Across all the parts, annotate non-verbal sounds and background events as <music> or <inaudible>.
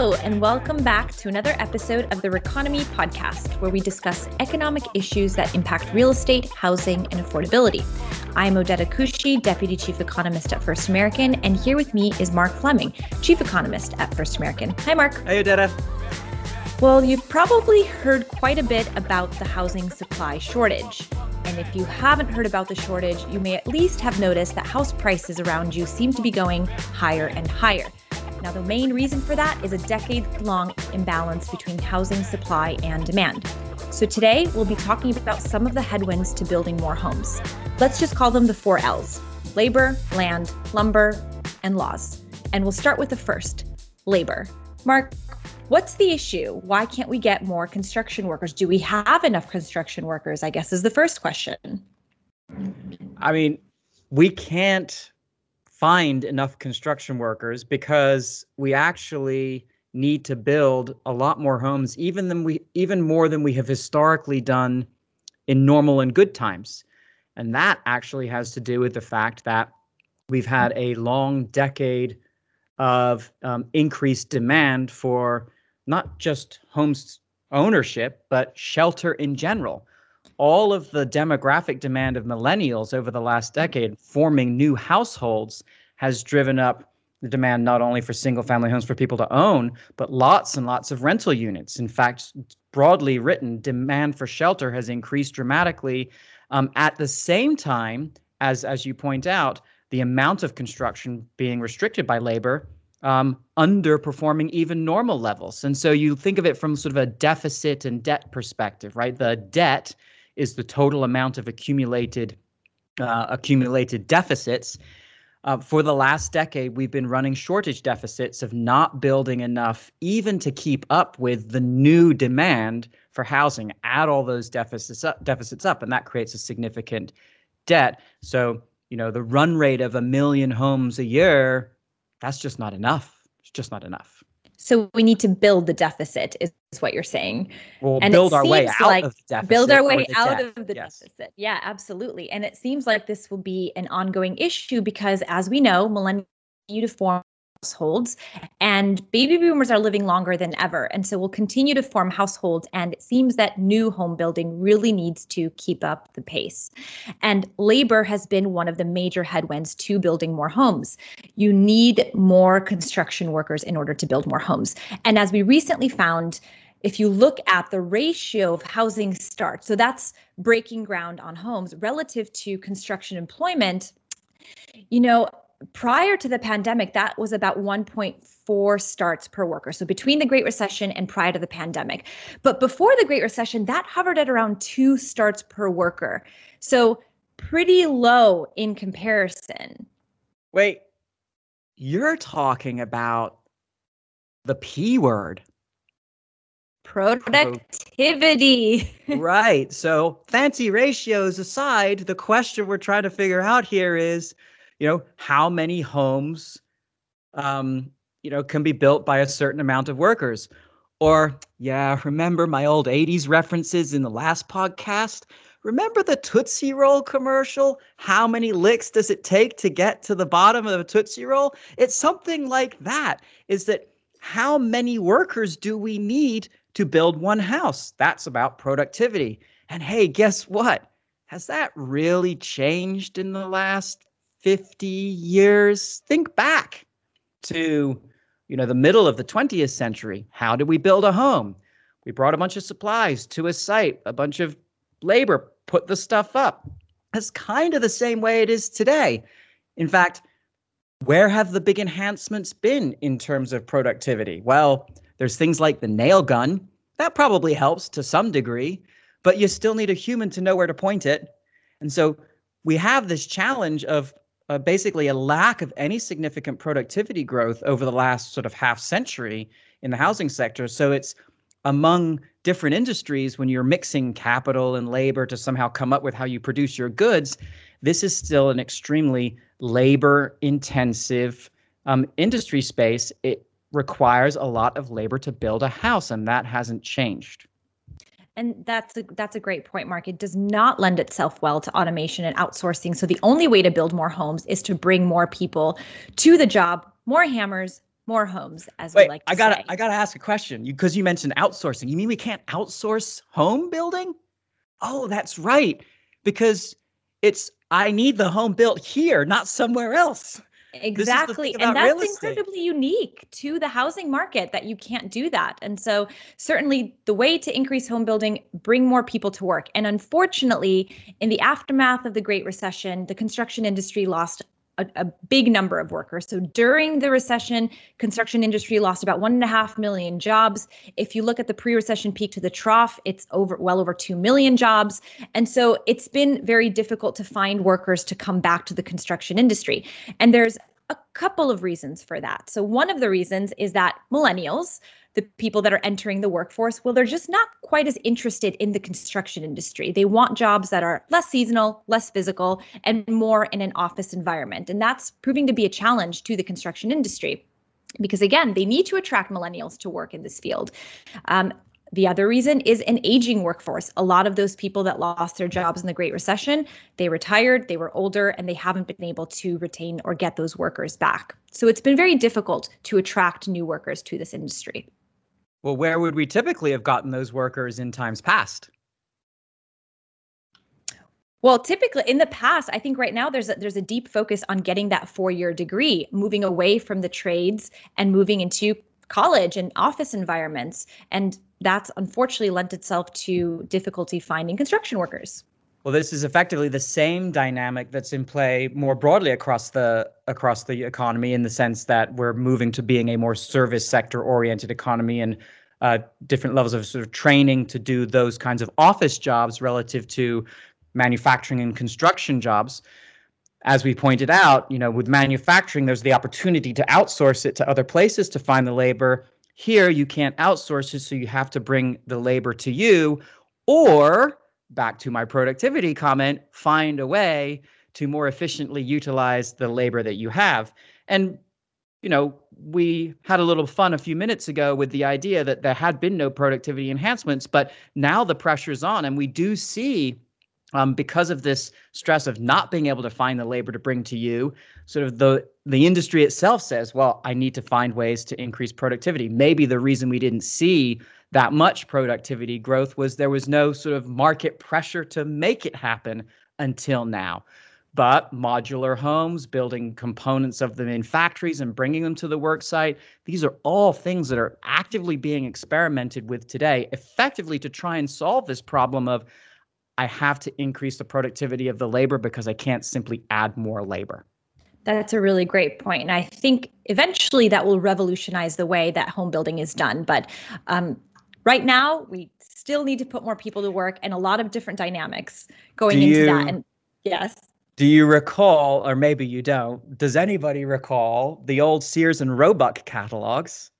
Hello, and welcome back to another episode of the Reconomy podcast, where we discuss economic issues that impact real estate, housing, and affordability. I'm Odeta Kushi, Deputy Chief Economist at First American, and here with me is Mark Fleming, Chief Economist at First American. Hi, Mark. Hey, Odeta. Well, you've probably heard quite a bit about the housing supply shortage. And if you haven't heard about the shortage, you may at least have noticed that house prices around you seem to be going higher and higher. Now, the main reason for that is a decade long imbalance between housing supply and demand. So, today we'll be talking about some of the headwinds to building more homes. Let's just call them the four L's labor, land, lumber, and laws. And we'll start with the first labor. Mark, what's the issue? Why can't we get more construction workers? Do we have enough construction workers? I guess is the first question. I mean, we can't find enough construction workers because we actually need to build a lot more homes even than we even more than we have historically done in normal and good times. And that actually has to do with the fact that we've had a long decade of um, increased demand for not just homes ownership but shelter in general all of the demographic demand of millennials over the last decade forming new households has driven up the demand not only for single family homes for people to own, but lots and lots of rental units. In fact, broadly written, demand for shelter has increased dramatically. Um, at the same time, as as you point out, the amount of construction being restricted by labor um, underperforming even normal levels. And so you think of it from sort of a deficit and debt perspective, right? The debt is the total amount of accumulated uh, accumulated deficits. Uh, for the last decade, we've been running shortage deficits of not building enough, even to keep up with the new demand for housing. Add all those deficits up, deficits up, and that creates a significant debt. So, you know, the run rate of a million homes a year, that's just not enough. It's just not enough. So we need to build the deficit, is, is what you're saying. We'll and build our way out like of the deficit. Build our way out debt. of the yes. deficit. Yeah, absolutely. And it seems like this will be an ongoing issue because, as we know, millennial to form households and baby boomers are living longer than ever and so we'll continue to form households and it seems that new home building really needs to keep up the pace. And labor has been one of the major headwinds to building more homes. You need more construction workers in order to build more homes. And as we recently found if you look at the ratio of housing starts so that's breaking ground on homes relative to construction employment you know prior to the pandemic, that was about 1.4 starts per worker. So between the Great Recession and prior to the pandemic. But before the Great Recession, that hovered at around two starts per worker. So pretty low in comparison. Wait, you're talking about the P word. Productivity. right. So, fancy ratios aside, the question we're trying to figure out here is you know how many homes um, you know can be built by a certain amount of workers? Or yeah remember my old 80s references in the last podcast? Remember the tootsie roll commercial? How many licks does it take to get to the bottom of a tootsie roll? It's something like that is that how many workers do we need to build one house? That's about productivity. And hey guess what? Has that really changed in the last 50 years, think back to you know the middle of the 20th century. How did we build a home? We brought a bunch of supplies to a site, a bunch of labor put the stuff up. That's kind of the same way it is today. In fact, where have the big enhancements been in terms of productivity? Well, there's things like the nail gun. That probably helps to some degree, but you still need a human to know where to point it. And so we have this challenge of uh, basically a lack of any significant productivity growth over the last sort of half century in the housing sector. So it's among different industries when you're mixing capital and labor to somehow come up with how you produce your goods. This is still an extremely labor intensive um, industry space. It requires a lot of labor to build a house, and that hasn't changed. And that's a, that's a great point, Mark. It does not lend itself well to automation and outsourcing. So the only way to build more homes is to bring more people to the job, more hammers, more homes, as Wait, we like to I gotta say. I gotta ask a question. You because you mentioned outsourcing. You mean we can't outsource home building? Oh, that's right. Because it's I need the home built here, not somewhere else. Exactly. And that's incredibly unique to the housing market that you can't do that. And so, certainly, the way to increase home building, bring more people to work. And unfortunately, in the aftermath of the Great Recession, the construction industry lost a, a big number of workers. So during the recession, construction industry lost about one and a half million jobs. If you look at the pre-recession peak to the trough, it's over well over two million jobs. And so it's been very difficult to find workers to come back to the construction industry. And there's a couple of reasons for that. So one of the reasons is that millennials, the people that are entering the workforce, well, they're just not quite as interested in the construction industry. They want jobs that are less seasonal, less physical, and more in an office environment. And that's proving to be a challenge to the construction industry because, again, they need to attract millennials to work in this field. Um, the other reason is an aging workforce. A lot of those people that lost their jobs in the Great Recession, they retired, they were older, and they haven't been able to retain or get those workers back. So it's been very difficult to attract new workers to this industry. Well, where would we typically have gotten those workers in times past? Well, typically in the past, I think right now there's a, there's a deep focus on getting that four-year degree, moving away from the trades and moving into college and office environments, and that's unfortunately lent itself to difficulty finding construction workers. Well, this is effectively the same dynamic that's in play more broadly across the across the economy in the sense that we're moving to being a more service sector oriented economy and uh, different levels of sort of training to do those kinds of office jobs relative to manufacturing and construction jobs. As we pointed out, you know, with manufacturing, there's the opportunity to outsource it to other places to find the labor. Here, you can't outsource it, so you have to bring the labor to you, or back to my productivity comment, find a way to more efficiently utilize the labor that you have. And, you know, we had a little fun a few minutes ago with the idea that there had been no productivity enhancements, but now the pressure's on, and we do see. Um, because of this stress of not being able to find the labor to bring to you, sort of the the industry itself says, well, I need to find ways to increase productivity. Maybe the reason we didn't see that much productivity growth was there was no sort of market pressure to make it happen until now. But modular homes, building components of them in factories and bringing them to the work site, these are all things that are actively being experimented with today, effectively to try and solve this problem of I have to increase the productivity of the labor because I can't simply add more labor. That's a really great point. And I think eventually that will revolutionize the way that home building is done. But um, right now, we still need to put more people to work and a lot of different dynamics going Do into you- that. And yes. Do you recall, or maybe you don't, does anybody recall the old Sears and Roebuck catalogs?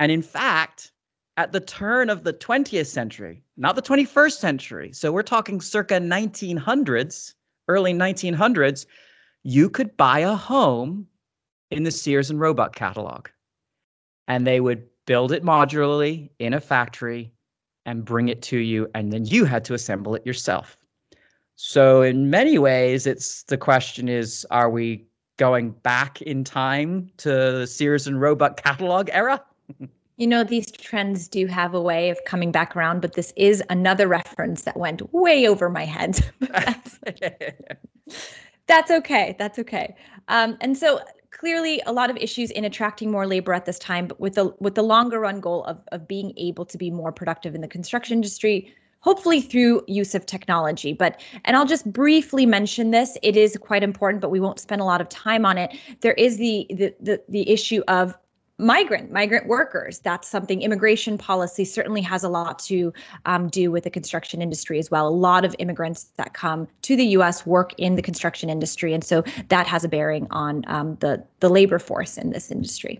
And in fact, at the turn of the 20th century, not the 21st century, so we're talking circa 1900s, early 1900s, you could buy a home in the Sears and Roebuck catalog. And they would build it modularly in a factory and bring it to you, and then you had to assemble it yourself. So in many ways, it's the question is, are we going back in time to the Sears and Roebuck catalog era? <laughs> You know, these trends do have a way of coming back around, but this is another reference that went way over my head. <laughs> <laughs> That's okay. That's okay. Um, and so clearly a lot of issues in attracting more labor at this time, but with the with the longer run goal of of being able to be more productive in the construction industry, hopefully through use of technology. But and I'll just briefly mention this. It is quite important, but we won't spend a lot of time on it. There is the the the, the issue of migrant migrant workers that's something immigration policy certainly has a lot to um, do with the construction industry as well a lot of immigrants that come to the us work in the construction industry and so that has a bearing on um, the the labor force in this industry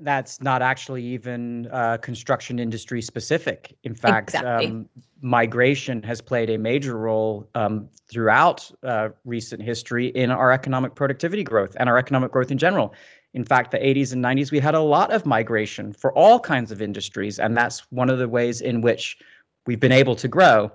That's not actually even uh, construction industry specific. In fact, Exactly. um, migration has played a major role um, throughout uh, recent history in our economic productivity growth and our economic growth in general. In fact, the 80s and 90s, we had a lot of migration for all kinds of industries, and that's one of the ways in which we've been able to grow.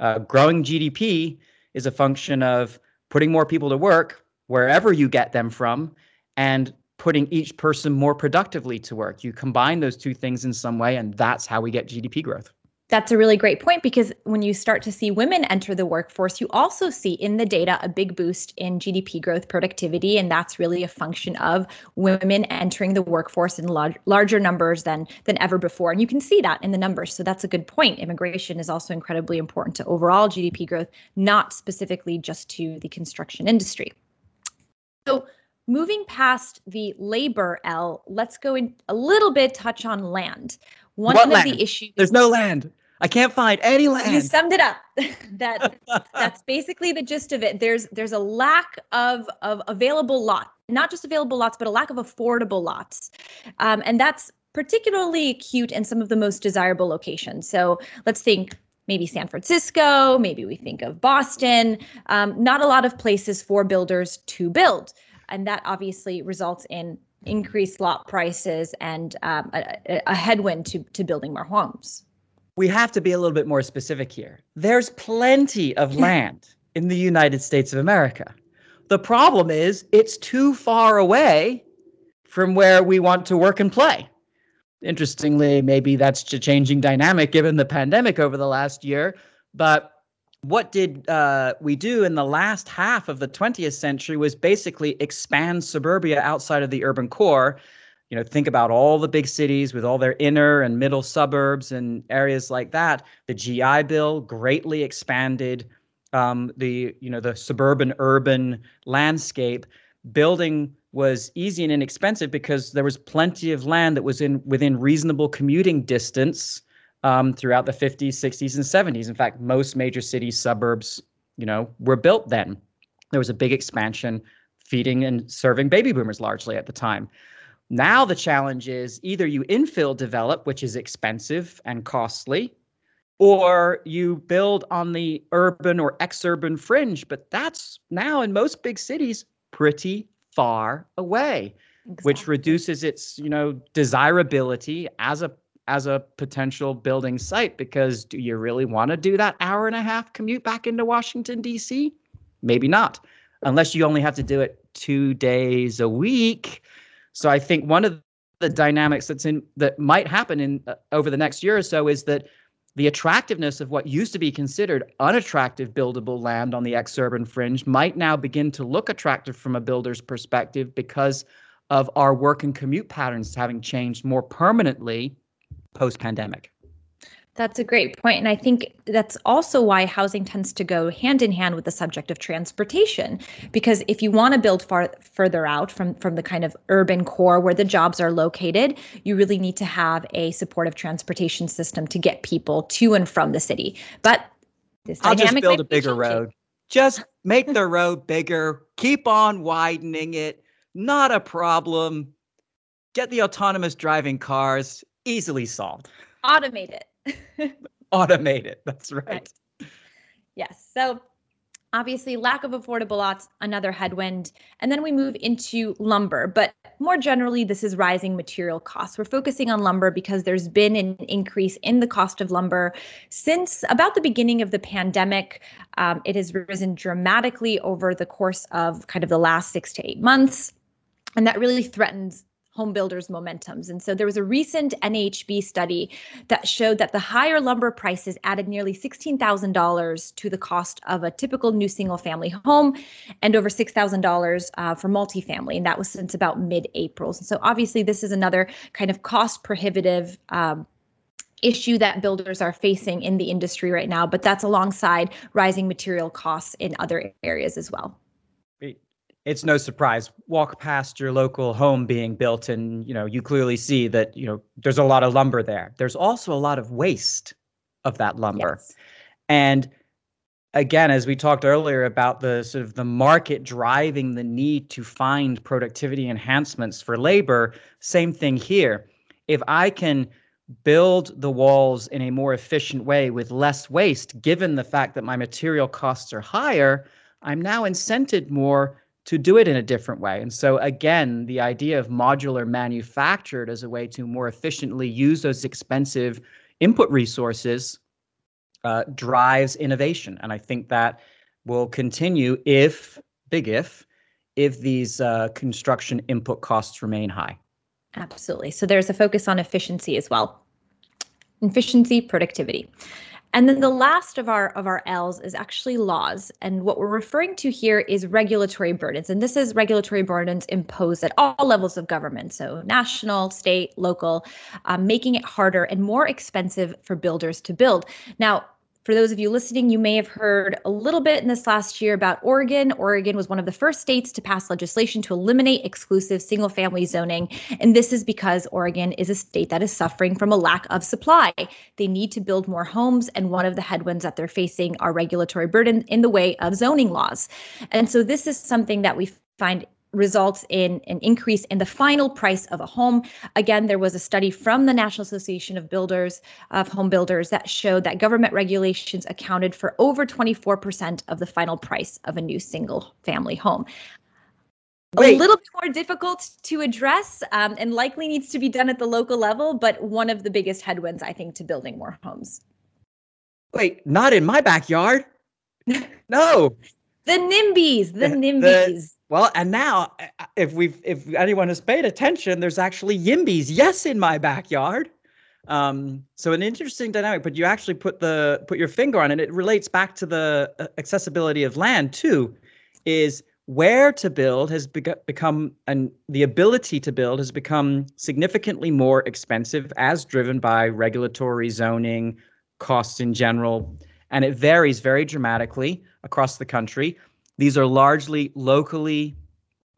Uh, growing GDP is a function of putting more people to work wherever you get them from and putting each person more productively to work. You combine those two things in some way, and that's how we get GDP growth. That's a really great point because when you start to see women enter the workforce, you also see in the data a big boost in GDP growth productivity. And that's really a function of women entering the workforce in large, larger numbers than, than ever before. And you can see that in the numbers. So that's a good point. Immigration is also incredibly important to overall GDP growth, not specifically just to the construction industry. So moving past the labor L, let's go in a little bit touch on land. One what of land? the issues There's no land. I can't find any land. You summed it up. <laughs> that <laughs> that's basically the gist of it. There's there's a lack of of available lots, not just available lots, but a lack of affordable lots, um, and that's particularly acute in some of the most desirable locations. So let's think maybe San Francisco, maybe we think of Boston. Um, not a lot of places for builders to build, and that obviously results in increased lot prices and um, a, a headwind to to building more homes we have to be a little bit more specific here. There's plenty of <laughs> land in the United States of America. The problem is it's too far away from where we want to work and play. Interestingly, maybe that's a changing dynamic given the pandemic over the last year. But what did uh, we do in the last half of the 20th century was basically expand suburbia outside of the urban core you know think about all the big cities with all their inner and middle suburbs and areas like that. The gi bill greatly expanded um, the you know the suburban urban landscape. Building was easy and inexpensive because there was plenty of land that was in within reasonable commuting distance um, throughout the 50s 60s and 70s in fact most major cities suburbs you know were built then. There was a big expansion feeding and serving baby boomers largely at the time now the challenge is either you infill develop, which is expensive and costly, or you build on the urban or exurban fringe, but that's now in most big cities pretty far away, exactly. which reduces its, you know, desirability as a as a potential building site because do you really want to do that hour and a half commute back into Washington D.C.? Maybe not. Unless you only have to do it 2 days a week so I think one of the dynamics that's in that might happen in uh, over the next year or so is that the attractiveness of what used to be considered unattractive buildable land on the exurban fringe might now begin to look attractive from a builder's perspective because of our work and commute patterns having changed more permanently post pandemic. That's a great point. And I think that's also why housing tends to go hand in hand with the subject of transportation. Because if you want to build far further out from, from the kind of urban core where the jobs are located, you really need to have a supportive transportation system to get people to and from the city. But this I'll just build a bigger road. Just make the road bigger, keep on widening it. Not a problem. Get the autonomous driving cars easily solved. Automate it. Automate it. That's right. right. Yes. So obviously lack of affordable lots another headwind and then we move into lumber but more generally this is rising material costs we're focusing on lumber because there's been an increase in the cost of lumber since about the beginning of the pandemic um, it has risen dramatically over the course of kind of the last six to eight months and that really threatens home builders momentums. And so there was a recent NHB study that showed that the higher lumber prices added nearly $16,000 to the cost of a typical new single family home and over $6,000 uh, for multifamily. And that was since about mid April. So obviously, this is another kind of cost prohibitive. Um, issue that builders are facing in the industry right now, but that's alongside rising material costs in other areas as well it's no surprise. Walk past your local home being built and you know you clearly see that you know there's a lot of lumber there. There's also a lot of waste of that lumber. Yes. and again as we talked earlier about the sort of the market driving the need to find productivity enhancements for labor same thing here. If i can build the walls in a more efficient way with less waste given the fact that my material costs are higher i'm now incented more to do it in a different way. And so, again, the idea of modular manufactured as a way to more efficiently use those expensive input resources uh, drives innovation. And I think that will continue if, big if, if these uh, construction input costs remain high. Absolutely. So there's a focus on efficiency as well. Efficiency, productivity. And then the last of our of our L's is actually laws. And what we're referring to here is regulatory burdens. And this is regulatory burdens imposed at all levels of government, so national, state, local, um, making it harder and more expensive for builders to build. Now, for those of you listening, you may have heard a little bit in this last year about Oregon. Oregon was one of the first states to pass legislation to eliminate exclusive single family zoning. And this is because Oregon is a state that is suffering from a lack of supply. They need to build more homes. And one of the headwinds that they're facing are regulatory burden in the way of zoning laws. And so this is something that we find results in an increase in the final price of a home. Again, there was a study from the National Association of Builders of Home Builders that showed that government regulations accounted for over 24% of the final price of a new single family home. A little bit more difficult to address um, and likely needs to be done at the local level, but one of the biggest headwinds, I think, to building more homes. Wait, not in my backyard. <laughs> no. the NIMBYs, the, the NIMBYs. Well, and now if we've if anyone has paid attention, there's actually yimbys, yes, in my backyard. Um, so an interesting dynamic, but you actually put the put your finger on it. It relates back to the uh, accessibility of land too. Is where to build has become and the ability to build has become significantly more expensive as driven by regulatory zoning costs in general and it varies very dramatically across the country these are largely locally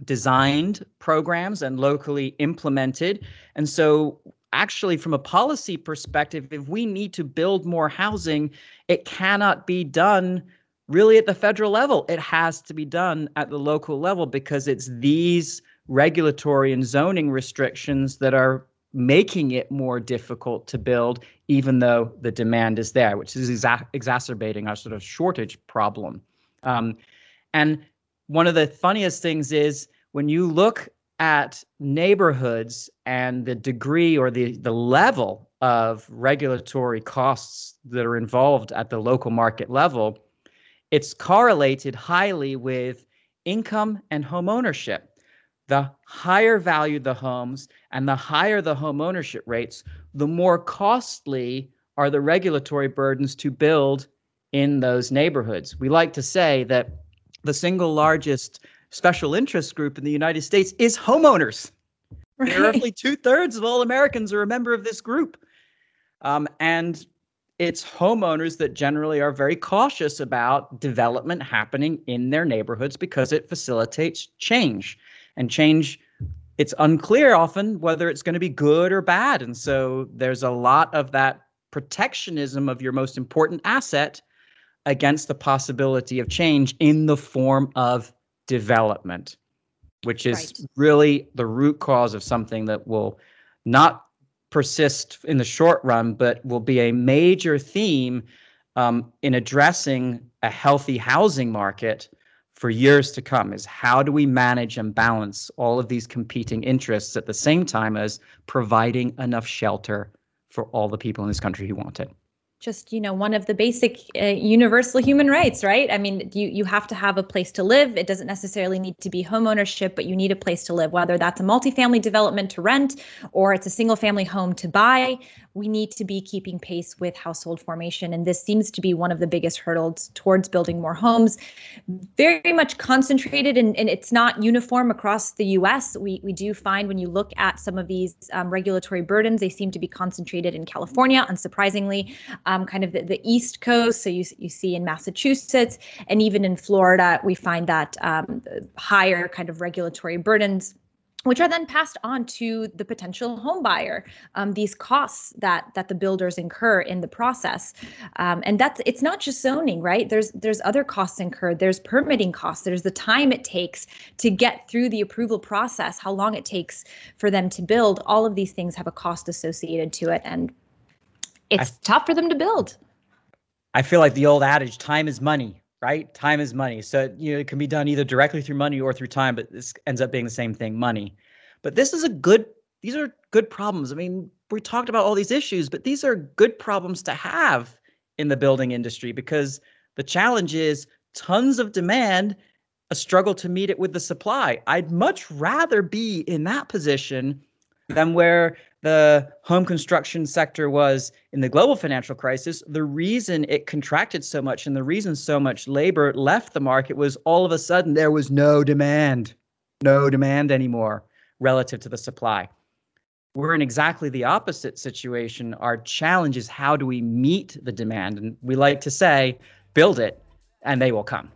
designed programs and locally implemented. And so, actually, from a policy perspective, if we need to build more housing, it cannot be done really at the federal level. It has to be done at the local level because it's these regulatory and zoning restrictions that are making it more difficult to build, even though the demand is there, which is exa- exacerbating our sort of shortage problem. Um, and one of the funniest things is when you look at neighborhoods and the degree or the, the level of regulatory costs that are involved at the local market level, it's correlated highly with income and home ownership. The higher value the homes and the higher the home ownership rates, the more costly are the regulatory burdens to build in those neighborhoods. We like to say that the single largest special interest group in the United States is homeowners. Right. Roughly two thirds of all Americans are a member of this group. Um, and it's homeowners that generally are very cautious about development happening in their neighborhoods because it facilitates change. And change, it's unclear often whether it's going to be good or bad. And so there's a lot of that protectionism of your most important asset against the possibility of change in the form of development, which is right. really the root cause of something that will not persist in the short run, but will be a major theme um, in addressing a healthy housing market for years to come is how do we manage and balance all of these competing interests at the same time as providing enough shelter for all the people in this country who want it just you know one of the basic uh, universal human rights right i mean you you have to have a place to live it doesn't necessarily need to be home ownership but you need a place to live whether that's a multifamily development to rent or it's a single family home to buy we need to be keeping pace with household formation. And this seems to be one of the biggest hurdles towards building more homes. Very much concentrated, and, and it's not uniform across the US. We, we do find when you look at some of these um, regulatory burdens, they seem to be concentrated in California, unsurprisingly, kind of the, the East Coast. So you, you see in Massachusetts and even in Florida, we find that um, higher kind of regulatory burdens which are then passed on to the potential home buyer um, these costs that that the builders incur in the process. Um, and that's it's not just zoning right? There's there's other costs incurred. There's permitting costs. There's the time it takes to get through the approval process how long it takes for them to build. All of these things have a cost associated to it. And it's I, tough for them to build i feel like the old adage time is money right? Time is money. So you know, it can be done either directly through money or through time, but this ends up being the same thing, money. But this is a good these are good problems. I mean, we talked about all these issues, but these are good problems to have in the building industry because the challenge is tons of demand, a struggle to meet it with the supply. I'd much rather be in that position than where the home construction sector was in the global financial crisis. The reason it contracted so much and the reason so much labor left the market was all of a sudden there was no demand, no demand anymore relative to the supply. We're in exactly the opposite situation. Our challenge is how do we meet the demand? And we like to say, build it and they will come.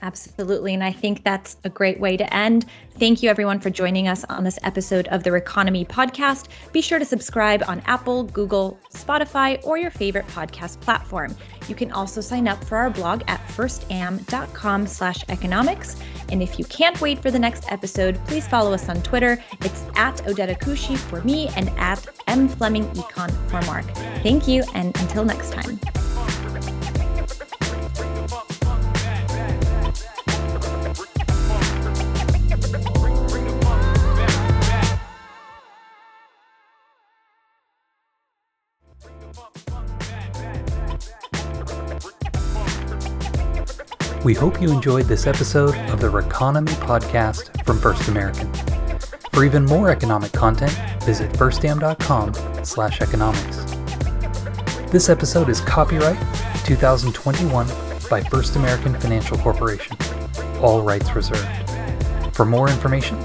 Absolutely. And I think that's a great way to end. Thank you, everyone, for joining us on this episode of the Reconomy podcast. Be sure to subscribe on Apple, Google, Spotify, or your favorite podcast platform. You can also sign up for our blog at firstam.com slash economics. And if you can't wait for the next episode, please follow us on Twitter. It's at Odeta Kushi for me and at M Fleming Econ for Mark. Thank you, and until next time. We hope you enjoyed this episode of the Reconomy podcast from First American. For even more economic content, visit firstam.com slash economics. This episode is copyright 2021 by First American Financial Corporation. All rights reserved. For more information,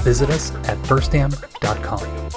visit us at firstam.com.